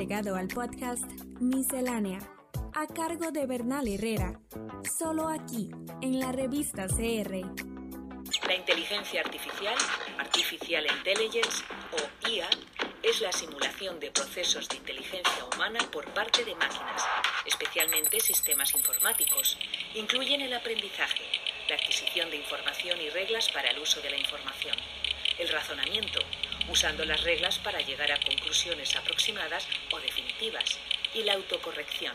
llegado al podcast Miscelánea, a cargo de Bernal Herrera, solo aquí, en la revista CR. La inteligencia artificial, Artificial Intelligence o IA, es la simulación de procesos de inteligencia humana por parte de máquinas, especialmente sistemas informáticos. Incluyen el aprendizaje, la adquisición de información y reglas para el uso de la información, el razonamiento, usando las reglas para llegar a conclusiones aproximadas o definitivas, y la autocorrección.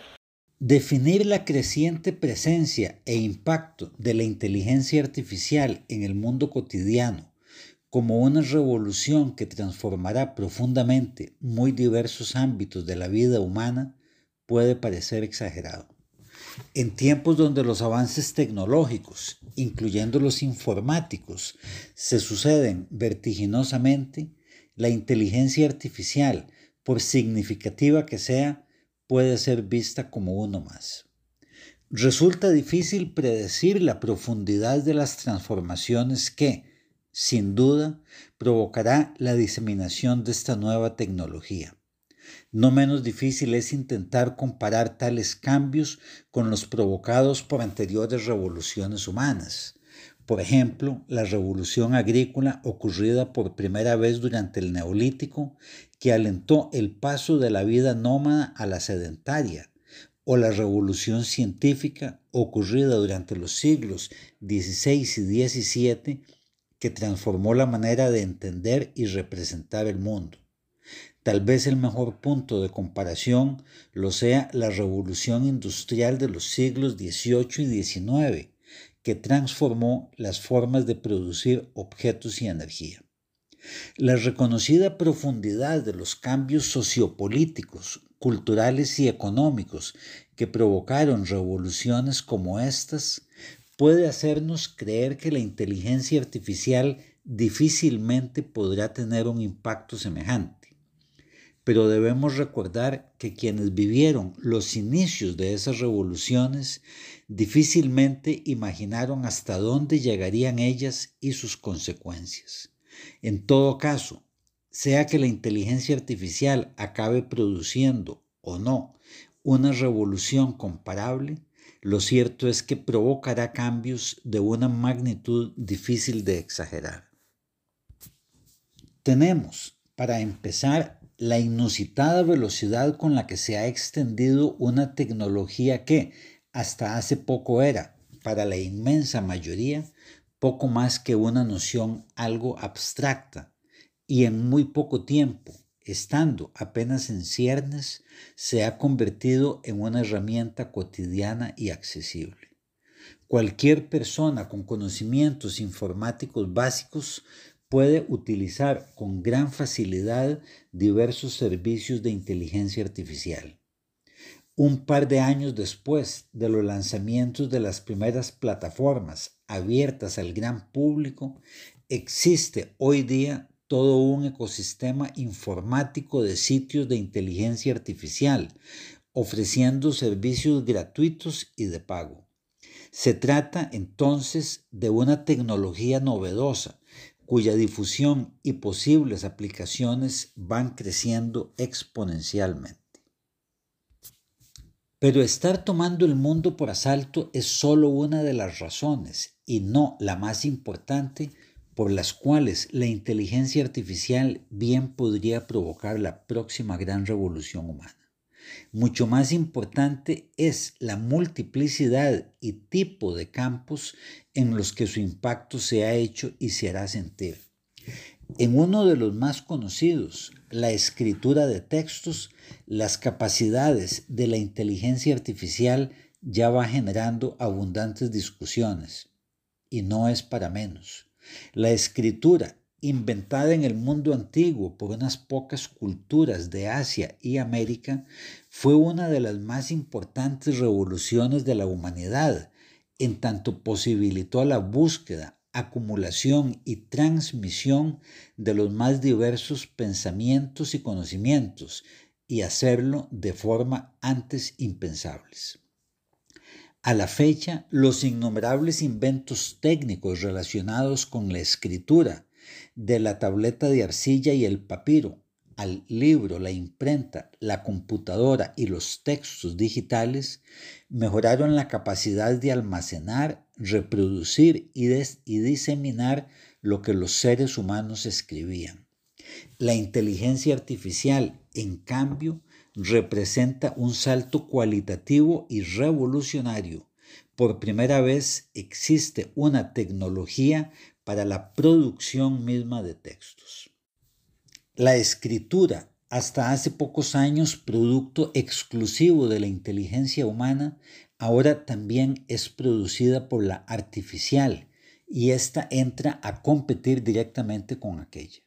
Definir la creciente presencia e impacto de la inteligencia artificial en el mundo cotidiano como una revolución que transformará profundamente muy diversos ámbitos de la vida humana puede parecer exagerado. En tiempos donde los avances tecnológicos, incluyendo los informáticos, se suceden vertiginosamente, la inteligencia artificial, por significativa que sea, puede ser vista como uno más. Resulta difícil predecir la profundidad de las transformaciones que, sin duda, provocará la diseminación de esta nueva tecnología. No menos difícil es intentar comparar tales cambios con los provocados por anteriores revoluciones humanas. Por ejemplo, la revolución agrícola ocurrida por primera vez durante el Neolítico, que alentó el paso de la vida nómada a la sedentaria, o la revolución científica ocurrida durante los siglos XVI y XVII, que transformó la manera de entender y representar el mundo. Tal vez el mejor punto de comparación lo sea la revolución industrial de los siglos XVIII y XIX, que transformó las formas de producir objetos y energía. La reconocida profundidad de los cambios sociopolíticos, culturales y económicos que provocaron revoluciones como estas puede hacernos creer que la inteligencia artificial difícilmente podrá tener un impacto semejante. Pero debemos recordar que quienes vivieron los inicios de esas revoluciones difícilmente imaginaron hasta dónde llegarían ellas y sus consecuencias. En todo caso, sea que la inteligencia artificial acabe produciendo o no una revolución comparable, lo cierto es que provocará cambios de una magnitud difícil de exagerar. Tenemos, para empezar, la inusitada velocidad con la que se ha extendido una tecnología que, hasta hace poco era, para la inmensa mayoría, poco más que una noción algo abstracta, y en muy poco tiempo, estando apenas en ciernes, se ha convertido en una herramienta cotidiana y accesible. Cualquier persona con conocimientos informáticos básicos puede utilizar con gran facilidad diversos servicios de inteligencia artificial un par de años después de los lanzamientos de las primeras plataformas abiertas al gran público, existe hoy día todo un ecosistema informático de sitios de inteligencia artificial, ofreciendo servicios gratuitos y de pago. Se trata entonces de una tecnología novedosa, cuya difusión y posibles aplicaciones van creciendo exponencialmente. Pero estar tomando el mundo por asalto es solo una de las razones, y no la más importante, por las cuales la inteligencia artificial bien podría provocar la próxima gran revolución humana. Mucho más importante es la multiplicidad y tipo de campos en los que su impacto se ha hecho y se hará sentir. En uno de los más conocidos, la escritura de textos, las capacidades de la inteligencia artificial ya va generando abundantes discusiones. Y no es para menos. La escritura, inventada en el mundo antiguo por unas pocas culturas de Asia y América, fue una de las más importantes revoluciones de la humanidad, en tanto posibilitó la búsqueda, acumulación y transmisión de los más diversos pensamientos y conocimientos y hacerlo de forma antes impensables. A la fecha, los innumerables inventos técnicos relacionados con la escritura, de la tableta de arcilla y el papiro, al libro, la imprenta, la computadora y los textos digitales, mejoraron la capacidad de almacenar, reproducir y, diseminar lo que los seres humanos escribían. La inteligencia artificial, en cambio, representa un salto cualitativo y revolucionario. Por primera vez existe una tecnología para la producción misma de textos. La escritura, hasta hace pocos años producto exclusivo de la inteligencia humana, ahora también es producida por la artificial y ésta entra a competir directamente con aquella.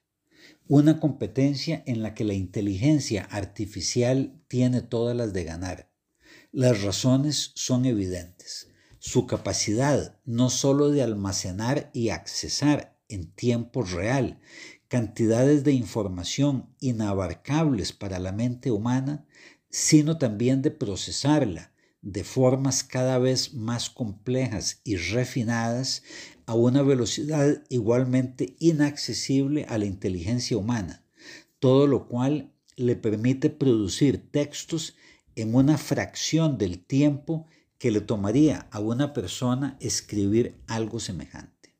Una competencia en la que la inteligencia artificial tiene todas las de ganar. Las razones son evidentes. Su capacidad no sólo de almacenar y accesar en tiempo real cantidades de información inabarcables para la mente humana, sino también de procesarla de formas cada vez más complejas y refinadas a una velocidad igualmente inaccesible a la inteligencia humana, todo lo cual le permite producir textos en una fracción del tiempo que le tomaría a una persona escribir algo semejante.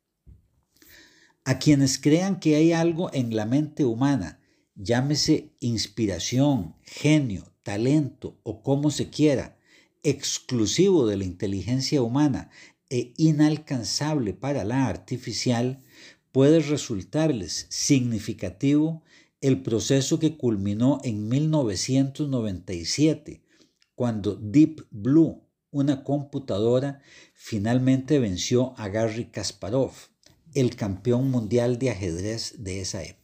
A quienes crean que hay algo en la mente humana, llámese inspiración, genio, talento o como se quiera, exclusivo de la inteligencia humana e inalcanzable para la artificial, puede resultarles significativo el proceso que culminó en 1997, cuando Deep Blue, una computadora, finalmente venció a Garry Kasparov, el campeón mundial de ajedrez de esa época.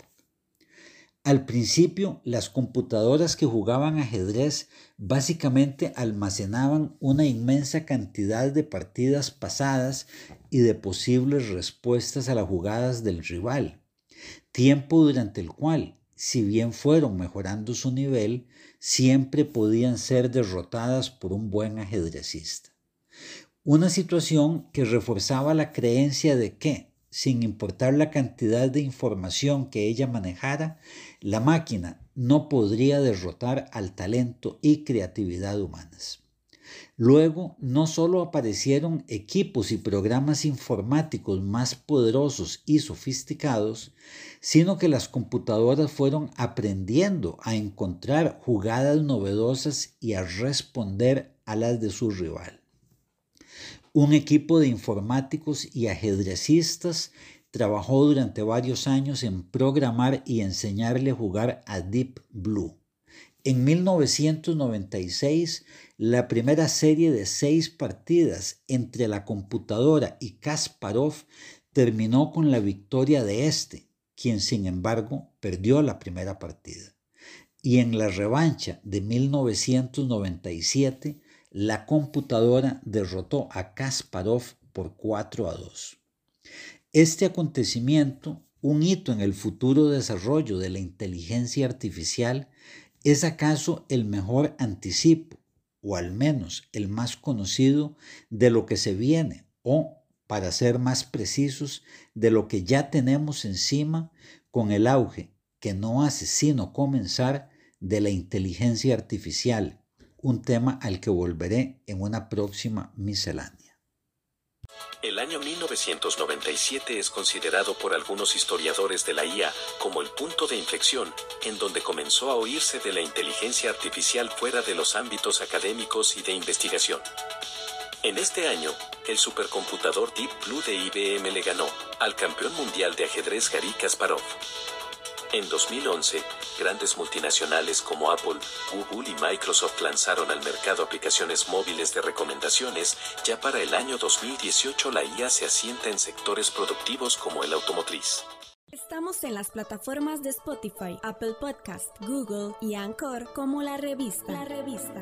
Al principio, las computadoras que jugaban ajedrez básicamente almacenaban una inmensa cantidad de partidas pasadas y de posibles respuestas a las jugadas del rival, tiempo durante el cual, si bien fueron mejorando su nivel, siempre podían ser derrotadas por un buen ajedrecista. Una situación que reforzaba la creencia de que, sin importar la cantidad de información que ella manejara, la máquina no podría derrotar al talento y creatividad humanas. Luego, no solo aparecieron equipos y programas informáticos más poderosos y sofisticados, sino que las computadoras fueron aprendiendo a encontrar jugadas novedosas y a responder a las de su rival. Un equipo de informáticos y ajedrecistas trabajó durante varios años en programar y enseñarle a jugar a Deep Blue. En 1996, la primera serie de seis partidas entre la computadora y Kasparov terminó con la victoria de este, quien sin embargo perdió la primera partida. Y en la revancha de 1997, la computadora derrotó a Kasparov por 4 a 2. Este acontecimiento, un hito en el futuro desarrollo de la inteligencia artificial, es acaso el mejor anticipo, o al menos el más conocido, de lo que se viene, o, para ser más precisos, de lo que ya tenemos encima con el auge, que no hace sino comenzar, de la inteligencia artificial, un tema al que volveré en una próxima miscelánea. El año 1997 es considerado por algunos historiadores de la IA como el punto de inflexión en donde comenzó a oírse de la inteligencia artificial fuera de los ámbitos académicos y de investigación. En este año, el supercomputador Deep Blue de IBM le ganó al campeón mundial de ajedrez Garry Kasparov. En 2011, grandes multinacionales como Apple, Google y Microsoft lanzaron al mercado aplicaciones móviles de recomendaciones. Ya para el año 2018 la IA se asienta en sectores productivos como el automotriz. Estamos en las plataformas de Spotify, Apple Podcast, Google y Anchor como la revista. La revista.